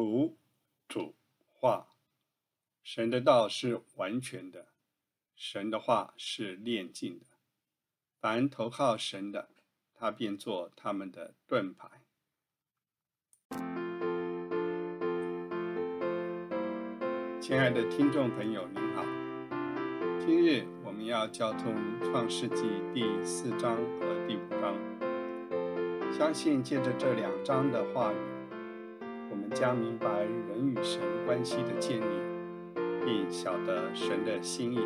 读主话，神的道是完全的，神的话是炼净的。凡投靠神的，他便做他们的盾牌。亲爱的听众朋友，您好，今日我们要交通创世纪第四章和第五章，相信借着这两章的话语。将明白人与神关系的建立，并晓得神的心意。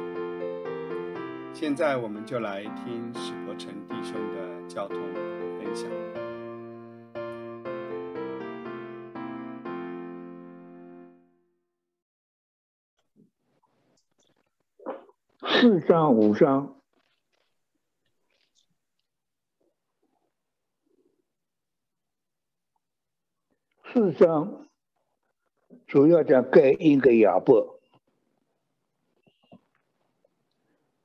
现在，我们就来听史伯成弟兄的交通分享。四章五章。四章主要讲盖因跟亚伯，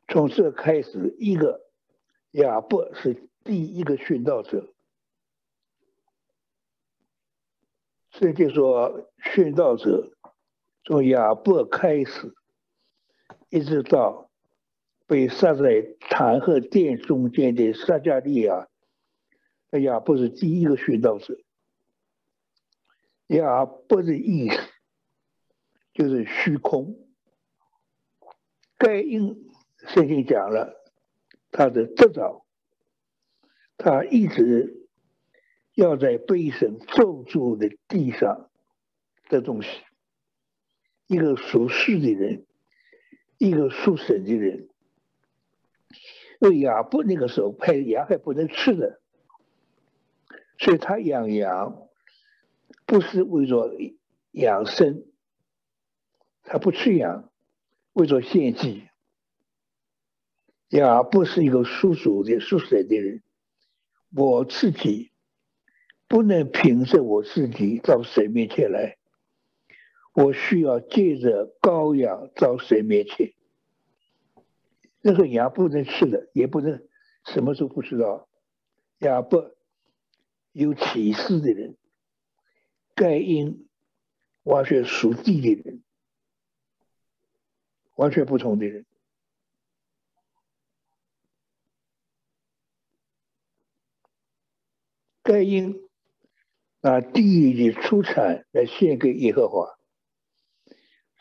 从这开始，一个亚伯是第一个殉道者，所以就说殉道者从亚伯开始，一直到被杀在坛和殿中间的撒加利亚，亚伯是第一个殉道者。亚不是意思就是虚空。盖因圣经讲了他的执照，他一直要在被神咒住的地上的东西。一个属世的人，一个属神的人。因为亚伯那个时候派羊还不能吃的，所以他养羊。不是为着养生，他不吃羊，为着献祭。也不是一个属主的属神的人。我自己不能凭着我自己到神面前来，我需要借着羔羊到神面前。那个羊不能吃的，也不能什么时候不知道。也不有启示的人。盖因完全属地的人，完全不同的人。盖因拿地里的出产来献给耶和华，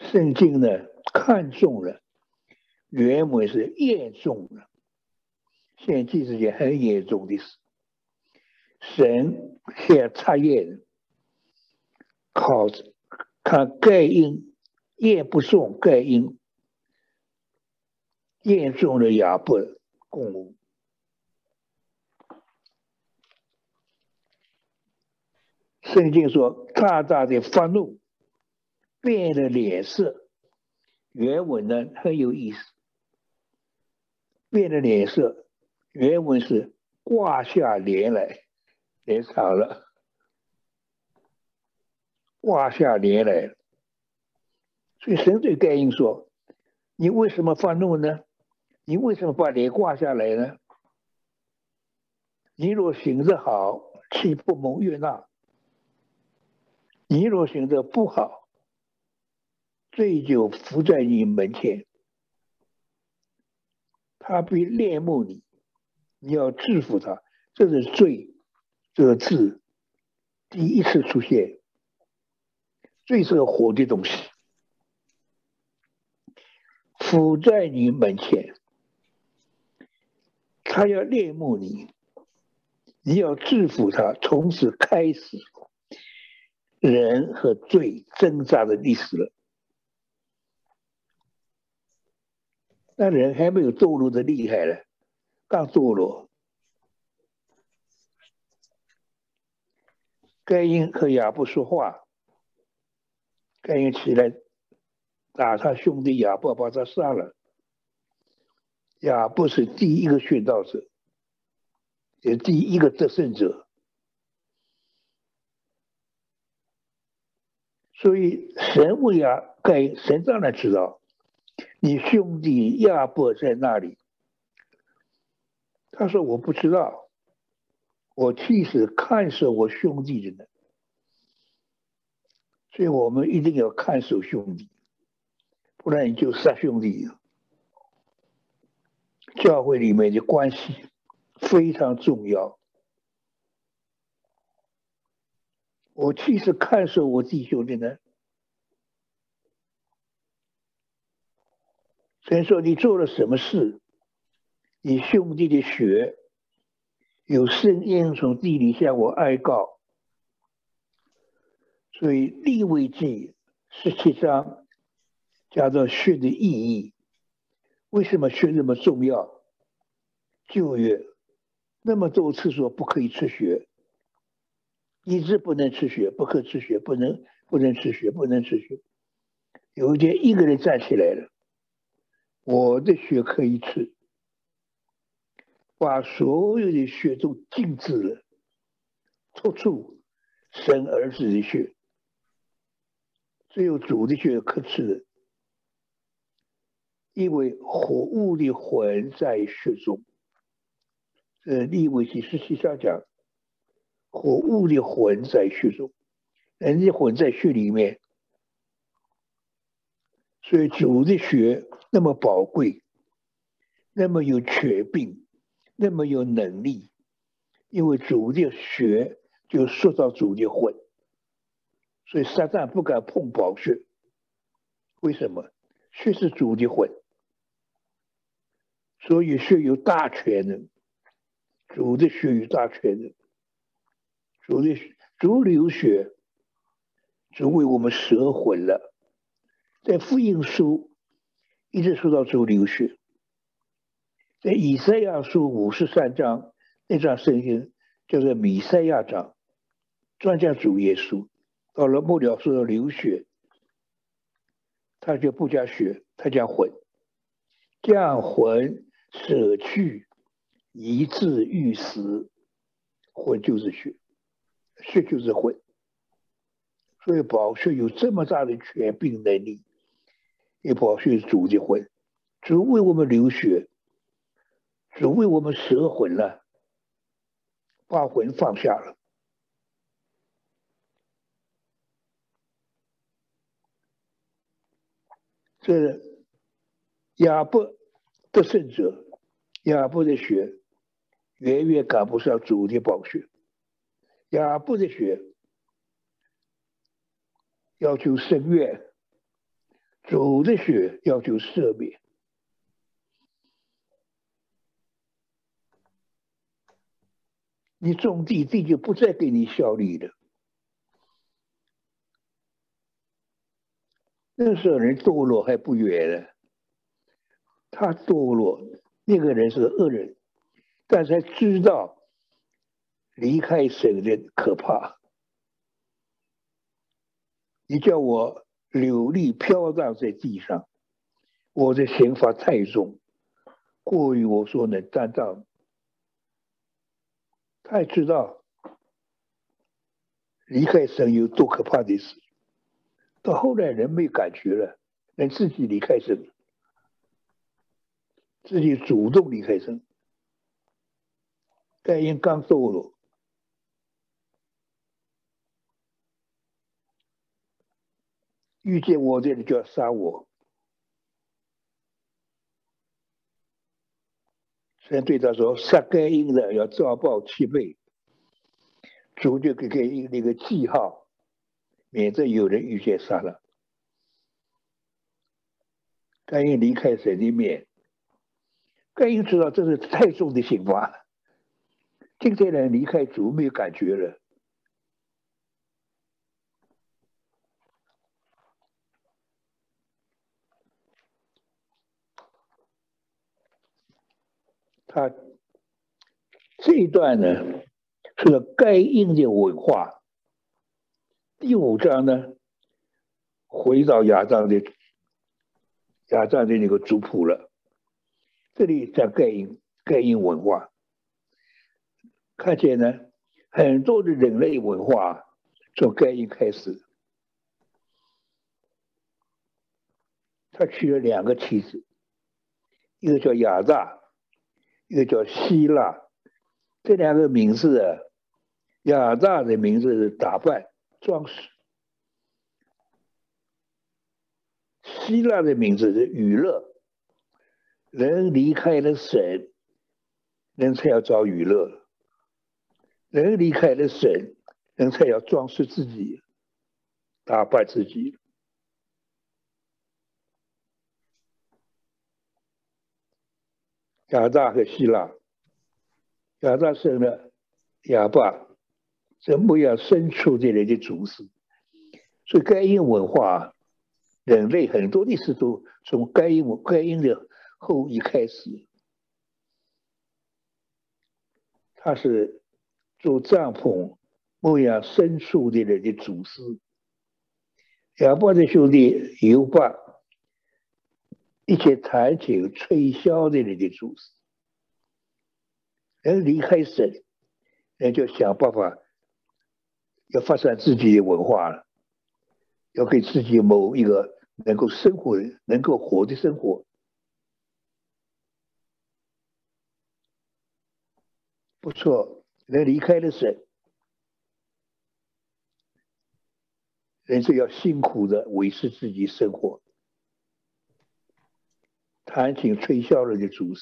圣经呢看中了，原文是严重了，献祭是件很严重的事，神先查验。考看盖因验不送，盖因验中了亚伯公物。圣经说大大的发怒，变了脸色。原文呢很有意思，变了脸色。原文是挂下脸来，脸长了。挂下脸来，所以神对盖因说：“你为什么发怒呢？你为什么把脸挂下来呢？你若行得好，岂不蒙悦纳？你若行得不好，罪就伏在你门前。他必恋慕你，你要制服他。这是罪这个字第一次出现。”最是个火的东西，伏在你门前，他要猎慕你，你要制服他。从此开始，人和罪挣扎的历史了。那人还没有堕落的厉害了，刚堕落。该因和亚不说话。盖因起来打他兄弟亚伯，把他杀了。亚伯是第一个殉道者，也第一个得胜者。所以神问亚该，神当然知道你兄弟亚伯在那里。他说：“我不知道，我其实看守我兄弟的呢。”所以我们一定要看守兄弟，不然你就杀兄弟。教会里面的关系非常重要。我其实看守我弟兄的呢。所以说，你做了什么事，你兄弟的血有声音从地里向我哀告。所以立位记十七章加上血的意义。为什么血那么重要？旧约那么多次说不可以吃血，一直不能吃血，不可吃血，不能不能吃血，不能吃血。有一天一个人站起来了，我的血可以吃，把所有的血都禁止了，突出生儿子的血，只有主的血可吃的。因为火物的魂在血中，呃，立位记十七上讲，火物的魂在血中，人家魂在血里面，所以主的血那么宝贵，那么有权柄，那么有能力，因为主的血就塑造主的魂，所以撒旦不敢碰宝血，为什么？血是主的魂。所以血有大权的，主的血有大权的，主的主流血，主为我们舍魂了。在福音书一直说到主流血，在以赛亚书五十三章那章圣经叫做米赛亚章，专讲主耶稣。到了末了说到流血，他就不加血，他加魂，降魂。舍去一致欲死，魂就是血，血就是魂。所以宝血有这么大的权柄能力，一宝血是主的魂，主为我们流血，主为我们舍魂了，把魂放下了。这亚伯。得胜者，亚伯的血远远赶不上主的宝血。亚伯的血要求圣愿，主的血要求赦免。你种地，地就不再给你效力了。那时候人堕落还不远了。他堕落，那个人是个恶人，但是知道离开神的可怕。你叫我流力飘荡在地上，我的刑罚太重，过于我所能担当。他也知道离开神有多可怕的事。到后来人没感觉了，人自己离开神。自己主动离开神，该因刚堕落，遇见我这里就要杀我。神对他说：“杀该因的要遭报七倍。”主就给该因那个记号，免得有人遇见杀了。甘愿离开神的面。甘愿知道这是太重的刑罚。今天人离开主没有感觉了，他这一段呢是该应的文化。第五章呢，回到亚当的亚当的那个族谱了。这里讲盖因，盖因文化，看见呢，很多的人类文化从盖因开始。他娶了两个妻子，一个叫亚大，一个叫希腊。这两个名字啊，亚大的名字是打扮装饰，希腊的名字是娱乐，人离开了神，人才要找娱乐；人离开了神，人才要装饰自己，打扮自己。亚当和希腊，亚当生了哑巴，这么样生出的人的祖师，所以该因文化，人类很多历史都从该因该因的后裔开始。他是做帐篷、牧养牲畜的人的祖师。亚伯的兄弟犹巴。一些弹琴吹箫的人的祖师，人离开神，人就想办法要发展自己的文化了，要给自己谋一个能够生活、能够活的生活。不错，人离开了神，人是要辛苦的维持自己生活。弹琴吹箫了的主，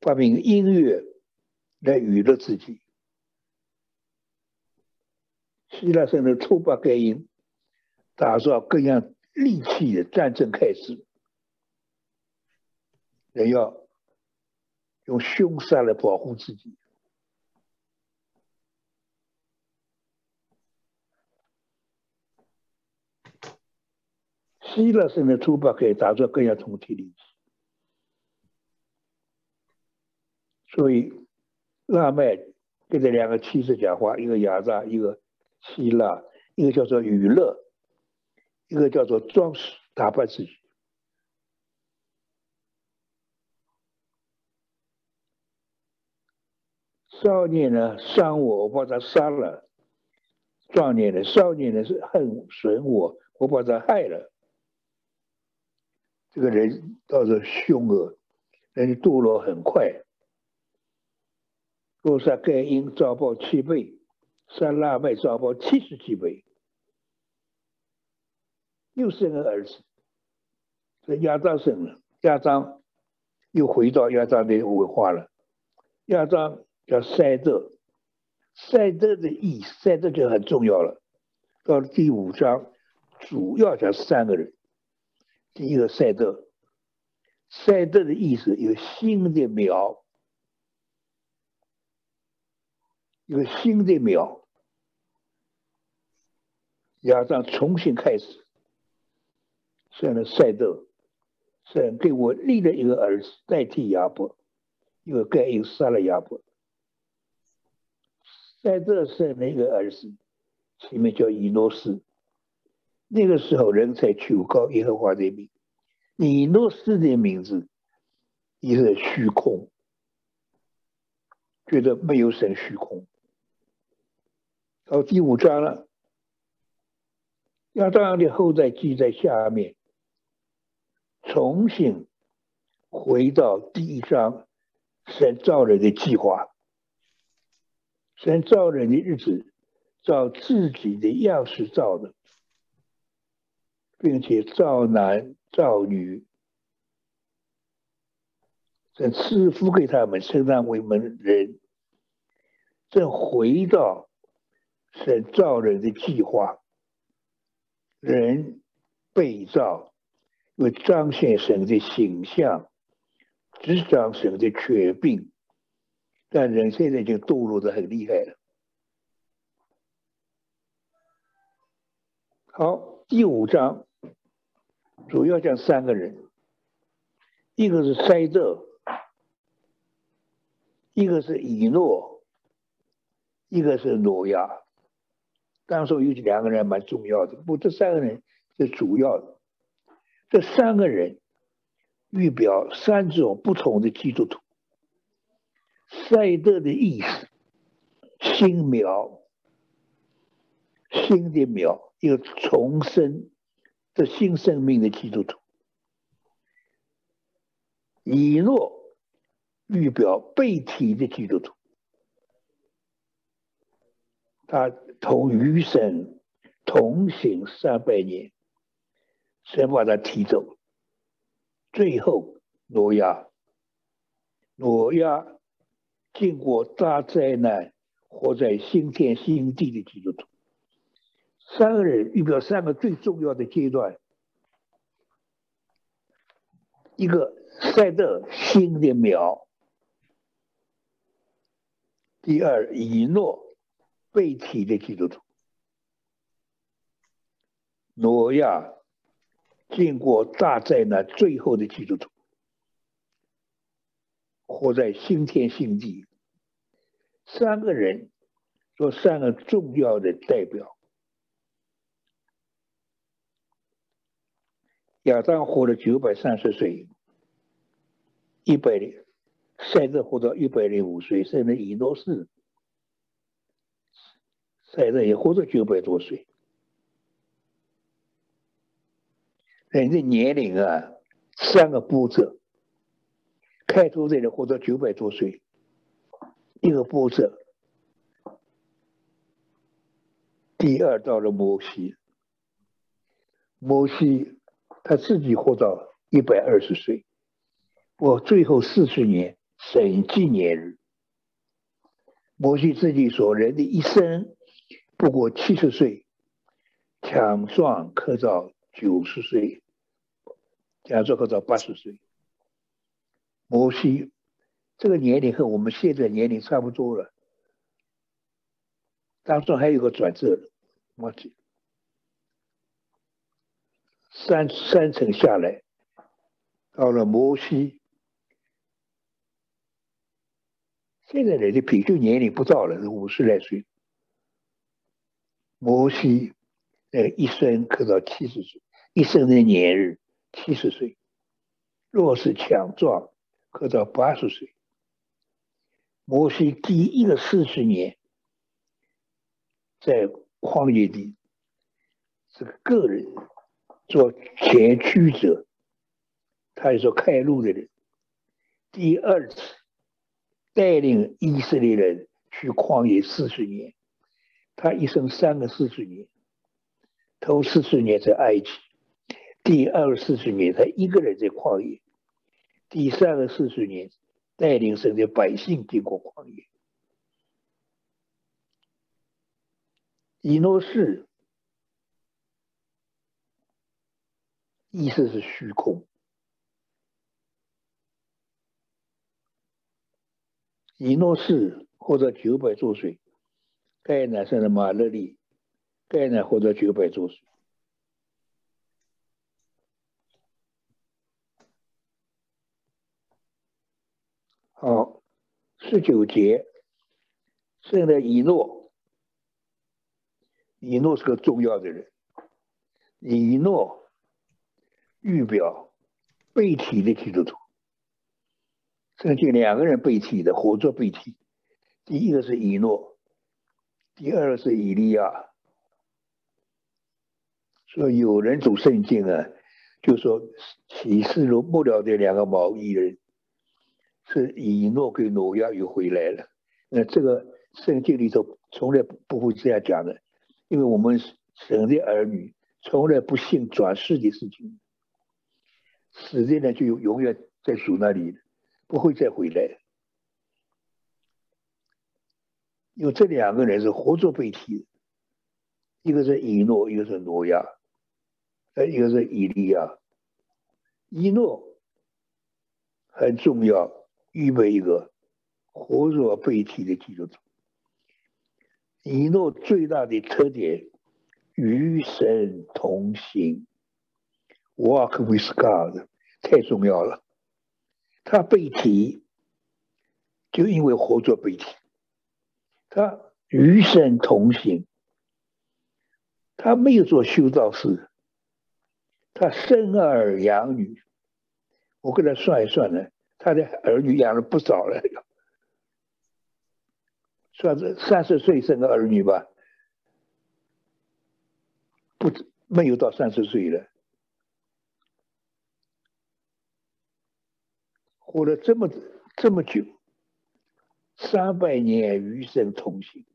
发明音乐来娱乐自己。希腊神的突发改音，打造各样利器的战争开始，人要用凶杀来保护自己。希腊神的出发可以打造更加通体力。所以拉麦跟这两个妻子讲话，一个亚扎，一个希腊，一个叫做娱乐，一个叫做装饰打扮自己。少年呢伤我，我把他杀了；壮年呢，少年呢是恨损我，我把他害了。这个人倒是凶恶，人堕落很快。若杀盖因遭报七倍，三拉麦遭报七十几倍，又生个儿子。这亚当生了，亚当又回到亚当的文化了。亚当叫赛德，赛德的意思，赛德就很重要了。到了第五章，主要讲三个人。第一个赛德，赛德的意思有新的苗，一个新的苗，亚当重新开始，生了赛德，神给我立了一个儿子代替亚伯，因为该隐杀了亚伯，赛德生了一个儿子，起名叫以诺斯。那个时候，人才求告耶和华的名。以诺斯的名字也是虚空，觉得没有神虚空。到第五章了，亚当的后代记在下面，重新回到第一章，神造人的计划。神造人的日子，照自己的样式造的。并且造男造女，正赐福给他们，称他为门人，正回到神造人的计划，人被造，为彰显神的形象，执掌神的权柄，但人现在已经堕落的很厉害了。好，第五章。主要讲三个人，一个是塞德，一个是以诺，一个是挪亚。当时有两个人蛮重要的，不，这三个人是主要的。这三个人预表三种不同的基督徒。赛德的意思，新苗，新的苗，一个重生。这新生命的基督徒，以诺预表被提的基督徒，他同余生同行三百年，神把他提走。最后，挪亚，挪亚经过大灾难，活在新天新地的基督徒。三个人预表三个最重要的阶段：一个赛德新的苗；第二以诺被体的基督徒；挪亚。经过大灾难，最后的基督徒活在新天新地。三个人做三个重要的代表。亚当活了九百三十岁，一百零；赛德活到一百零五岁，甚至以诺士，赛德也活到九百多岁。人的年龄啊，三个步骤。开头的人活到九百多岁，一个步骤。第二到了摩西，摩西他自己活到一百二十岁，我最后四十年审纪年日。摩西自己说：“人的一生不过七十岁，强壮可造。”九十岁，假做可到八十岁。摩西这个年龄和我们现在年龄差不多了。当中还有个转折，我记三三层下来，到了摩西，现在人的平均年龄不到了，是五十来岁。摩西呃一生可到七十岁。一生的年日七十岁，若是强壮，可到八十岁。摩西第一个四十年在旷野地，是个个人做前驱者，他是说开路的人。第二次带领以色列人去旷野四十年，他一生三个四十年，头四十年在埃及。第二个四十年，他一个人在旷野；第三个四十年，带领神的百姓经过旷野。以诺士，意思是虚空。以诺士或者九百多岁，盖乃生的马勒利，盖乃活到九百多岁。好，十九节，现在以诺，以诺是个重要的人。以诺预表被提的基督徒，圣经两个人被提的，合作被提。第一个是以诺，第二是以利亚。说有人读圣经啊，就说启示录末了的两个毛衣人。是以诺跟挪亚又回来了，那这个圣经里头从来不会这样讲的，因为我们神的儿女从来不信转世的事情，死的呢就永远在主那里，不会再回来。因为这两个人是合作被提，一个是以诺，一个是挪亚，呃，一个是以利亚。以诺很重要。预备一个活着被提的基督徒。以诺最大的特点与神同行，walk with God，太重要了。他被提，就因为活着被提。他与神同行，他没有做修道士，他生儿养女。我给他算一算呢。他的儿女养了不少了，算是三十岁生个儿女吧，不没有到三十岁了，活了这么这么久，三百年与神同行，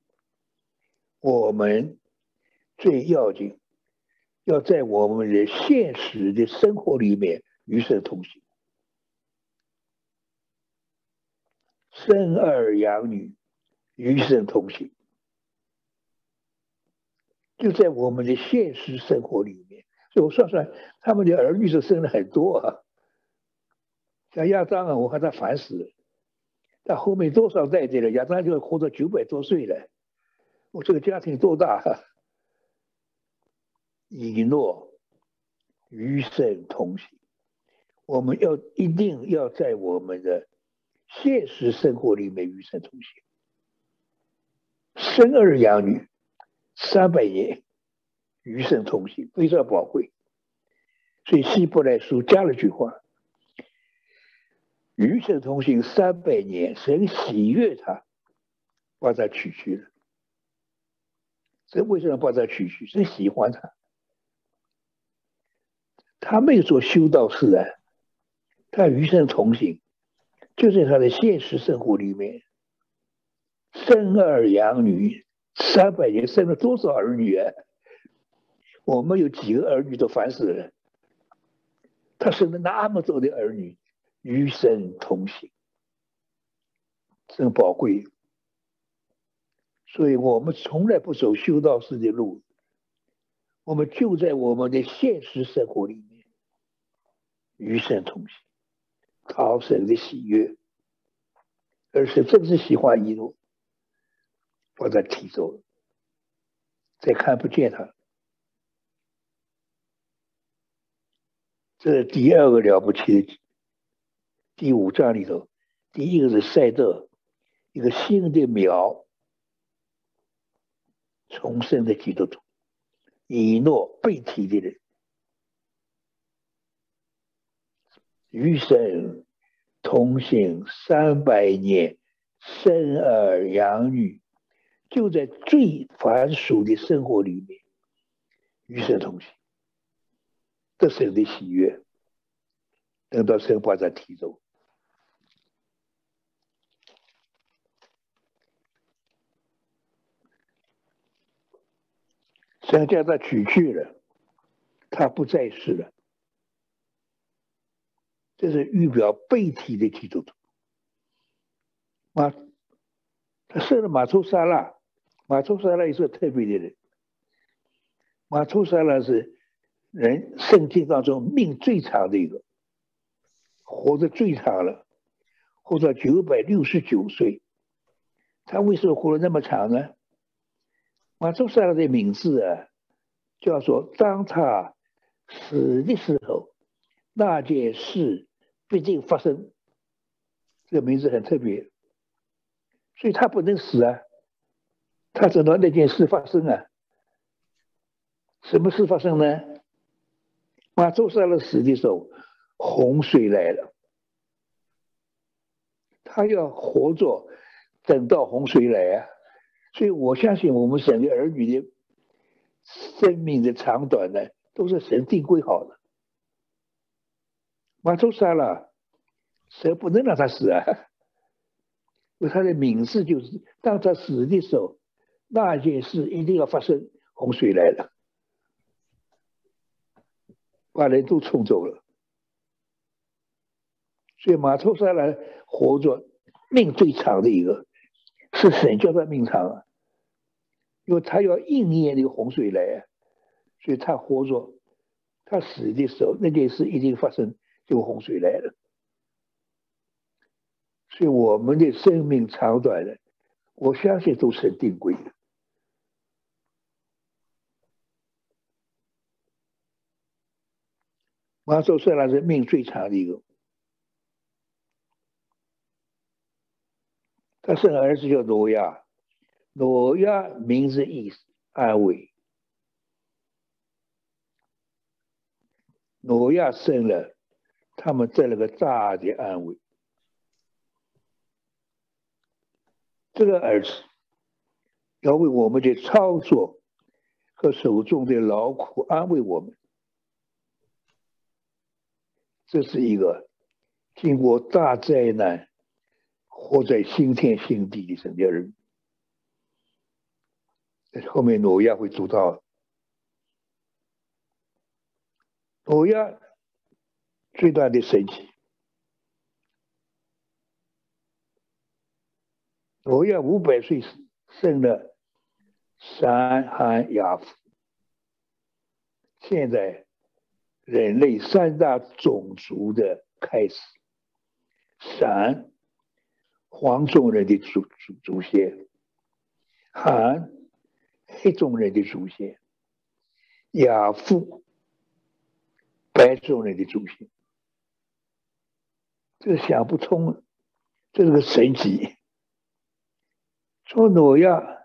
我们最要紧要在我们的现实的生活里面与神同行，生儿养女与神同行，就在我们的现实生活里面。所以我算算，他们的儿女是生了很多啊。像亚当啊，我看他烦死了。到后面多少代的了？亚当就活到九百多岁了。我这个家庭多大？以诺与神同行，我们要一定要在我们的现实生活里面与神同行。生儿养女三百年与神同行，非常宝贵。所以希伯来书加了句话：与神同行三百年，神喜悦他，把他娶去了。这为什么把他娶去？神喜欢他。他没有做修道士啊，他与神同行，就在他的现实生活里面，生儿养女，三百年生了多少儿女啊？我们有几个儿女都烦死了，他生了那么多的儿女，与神同行，真宝贵。所以我们从来不走修道士的路，我们就在我们的现实生活里面。与神同行，讨神的喜悦，而是正是喜欢一路，把他提走了，再看不见他。这是第二个了不起的第五章里头，第一个是赛德，一个新的苗，重生的基督徒，以诺被提的人。与神同行三百年，生儿养女，就在最繁俗的生活里面，与神同行，得神的喜悦。等到神把他提走，神将他取去了，他不再是了。这是预表背体的基督徒。马，他生了马图沙拉，马图沙拉也是特别的人。马图沙拉是人圣经当中命最长的一个，活得最长了，活到九百六十九岁。他为什么活得那么长呢？马图沙拉的名字啊，叫做当他死的时候，那件事。毕竟发生，这个名字很特别，所以他不能死啊！他等到那件事发生啊？什么事发生呢？马周杀了死的时候，洪水来了，他要活着，等到洪水来啊！所以我相信我们神的儿女的生命的长短呢，都是神定规好的。马周杀了，谁不能让他死啊？因 为他的名字就是，当他死的时候，那件事一定要发生，洪水来了，把人都冲走了。所以马头山了活着命最长的一个，是神叫他命长啊，因为他要应验那个洪水来啊，所以他活着，他死的时候那件事一定发生。就洪水来了，所以我们的生命长短呢，我相信都是定规的。马祖虽然是命最长的一个，他生儿子叫挪亚，诺亚名字意思安慰，诺亚生了。他们得了个大的安慰。这个儿子要为我们的操作和手中的劳苦安慰我们。这是一个经过大灾难、活在新天新地的神的人。后面挪亚会做到。挪亚最大的神奇，挪亚五百岁生了三含雅夫。现在人类三大种族的开始，闪黄种人的祖祖祖先，韩黑种人的祖先，亚父白种人的祖先，这想不通，这是个神奇。说挪亚。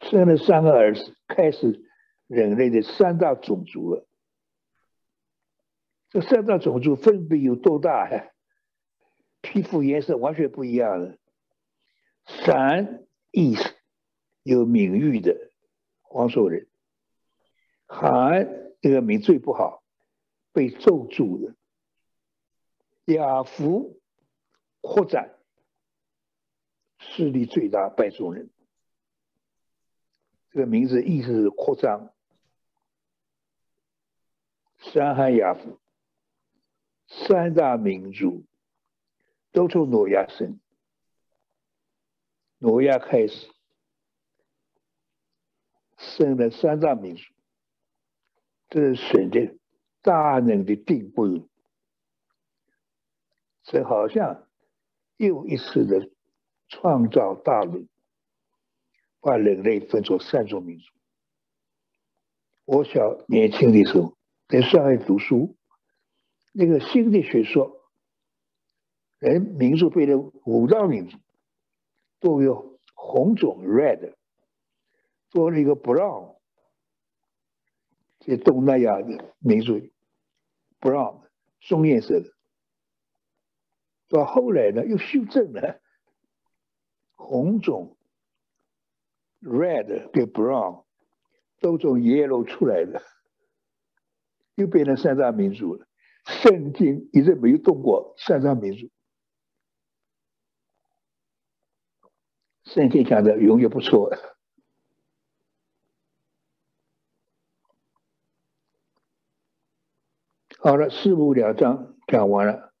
生了三个儿子，开始人类的三大种族了。这三大种族分别有多大？呀？皮肤颜色完全不一样的。闪意思有名誉的黄种人，韩这个名最不好，被咒诅的。亚夫扩展势力最大，白种人。这个名字意思是扩张。山海亚夫三大民族都从挪亚生，挪亚开始生了三大民族，这是神的大能的定规，这好像又一次的创造大陆。把人类分作三种民族。我小年轻的时候在上海读书，那个新的学说，人民族变成五大民族，都有红种 （red），做了一个 （brown），这东南亚的民族 （brown） 棕颜色的。到后来呢，又修正了红种。Red 跟 Brown 都从 Yellow 出来的，又变成三大民族了。圣经一直没有动过三章民族。圣经讲的永远不错。好了，四五两章讲完了，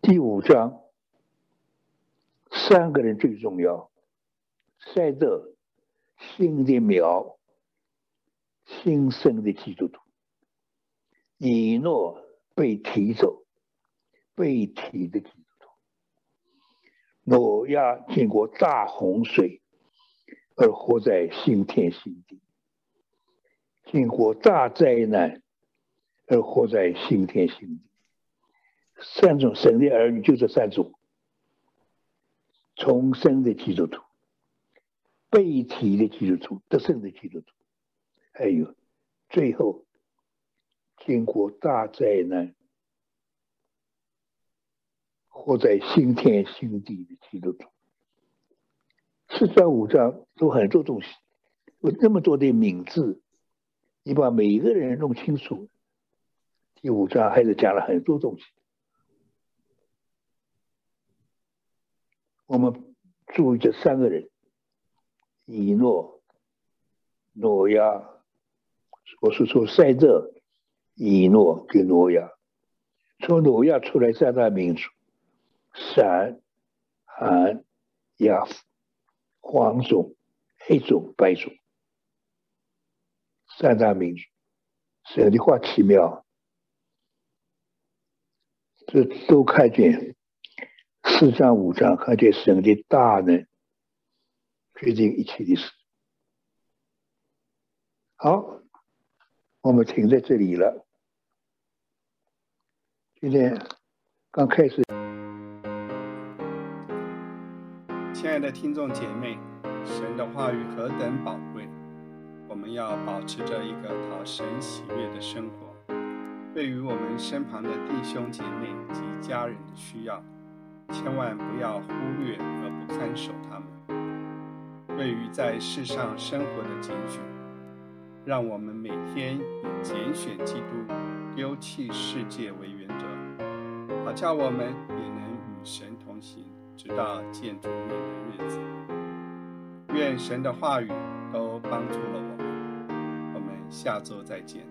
第五章，三个人最重要。赛德，新的苗，新生的基督徒。以诺被提走，被提的基督徒。诺亚经过大洪水，而活在新天新地；经过大灾难，而活在新天新地。三种神的儿女就这三种，重生的基督徒。被提的基督徒，得胜的基督徒，还有最后经过大灾难，活在新天新地的基督徒。四章五章都很多东西，有那么多的名字，你把每一个人弄清楚。第五章还是讲了很多东西，我们注意这三个人。以诺、诺亚，我是说赛特、以诺跟诺亚，从诺亚出来三大民族：闪、含、亚夫、黄种、黑种、白种，三大民族。神的话奇妙，这都看见四章五章，看见神的大能。决定一切的事。好，我们停在这里了。今天刚开始。亲爱的听众姐妹，神的话语何等宝贵，我们要保持着一个讨神喜悦的生活。对于我们身旁的弟兄姐妹及家人的需要，千万不要忽略而不看守他们。对于在世上生活的拣选，让我们每天以拣选基督、丢弃世界为原则，好叫我们也能与神同行，直到见主面的日子。愿神的话语都帮助了我们。我们下周再见。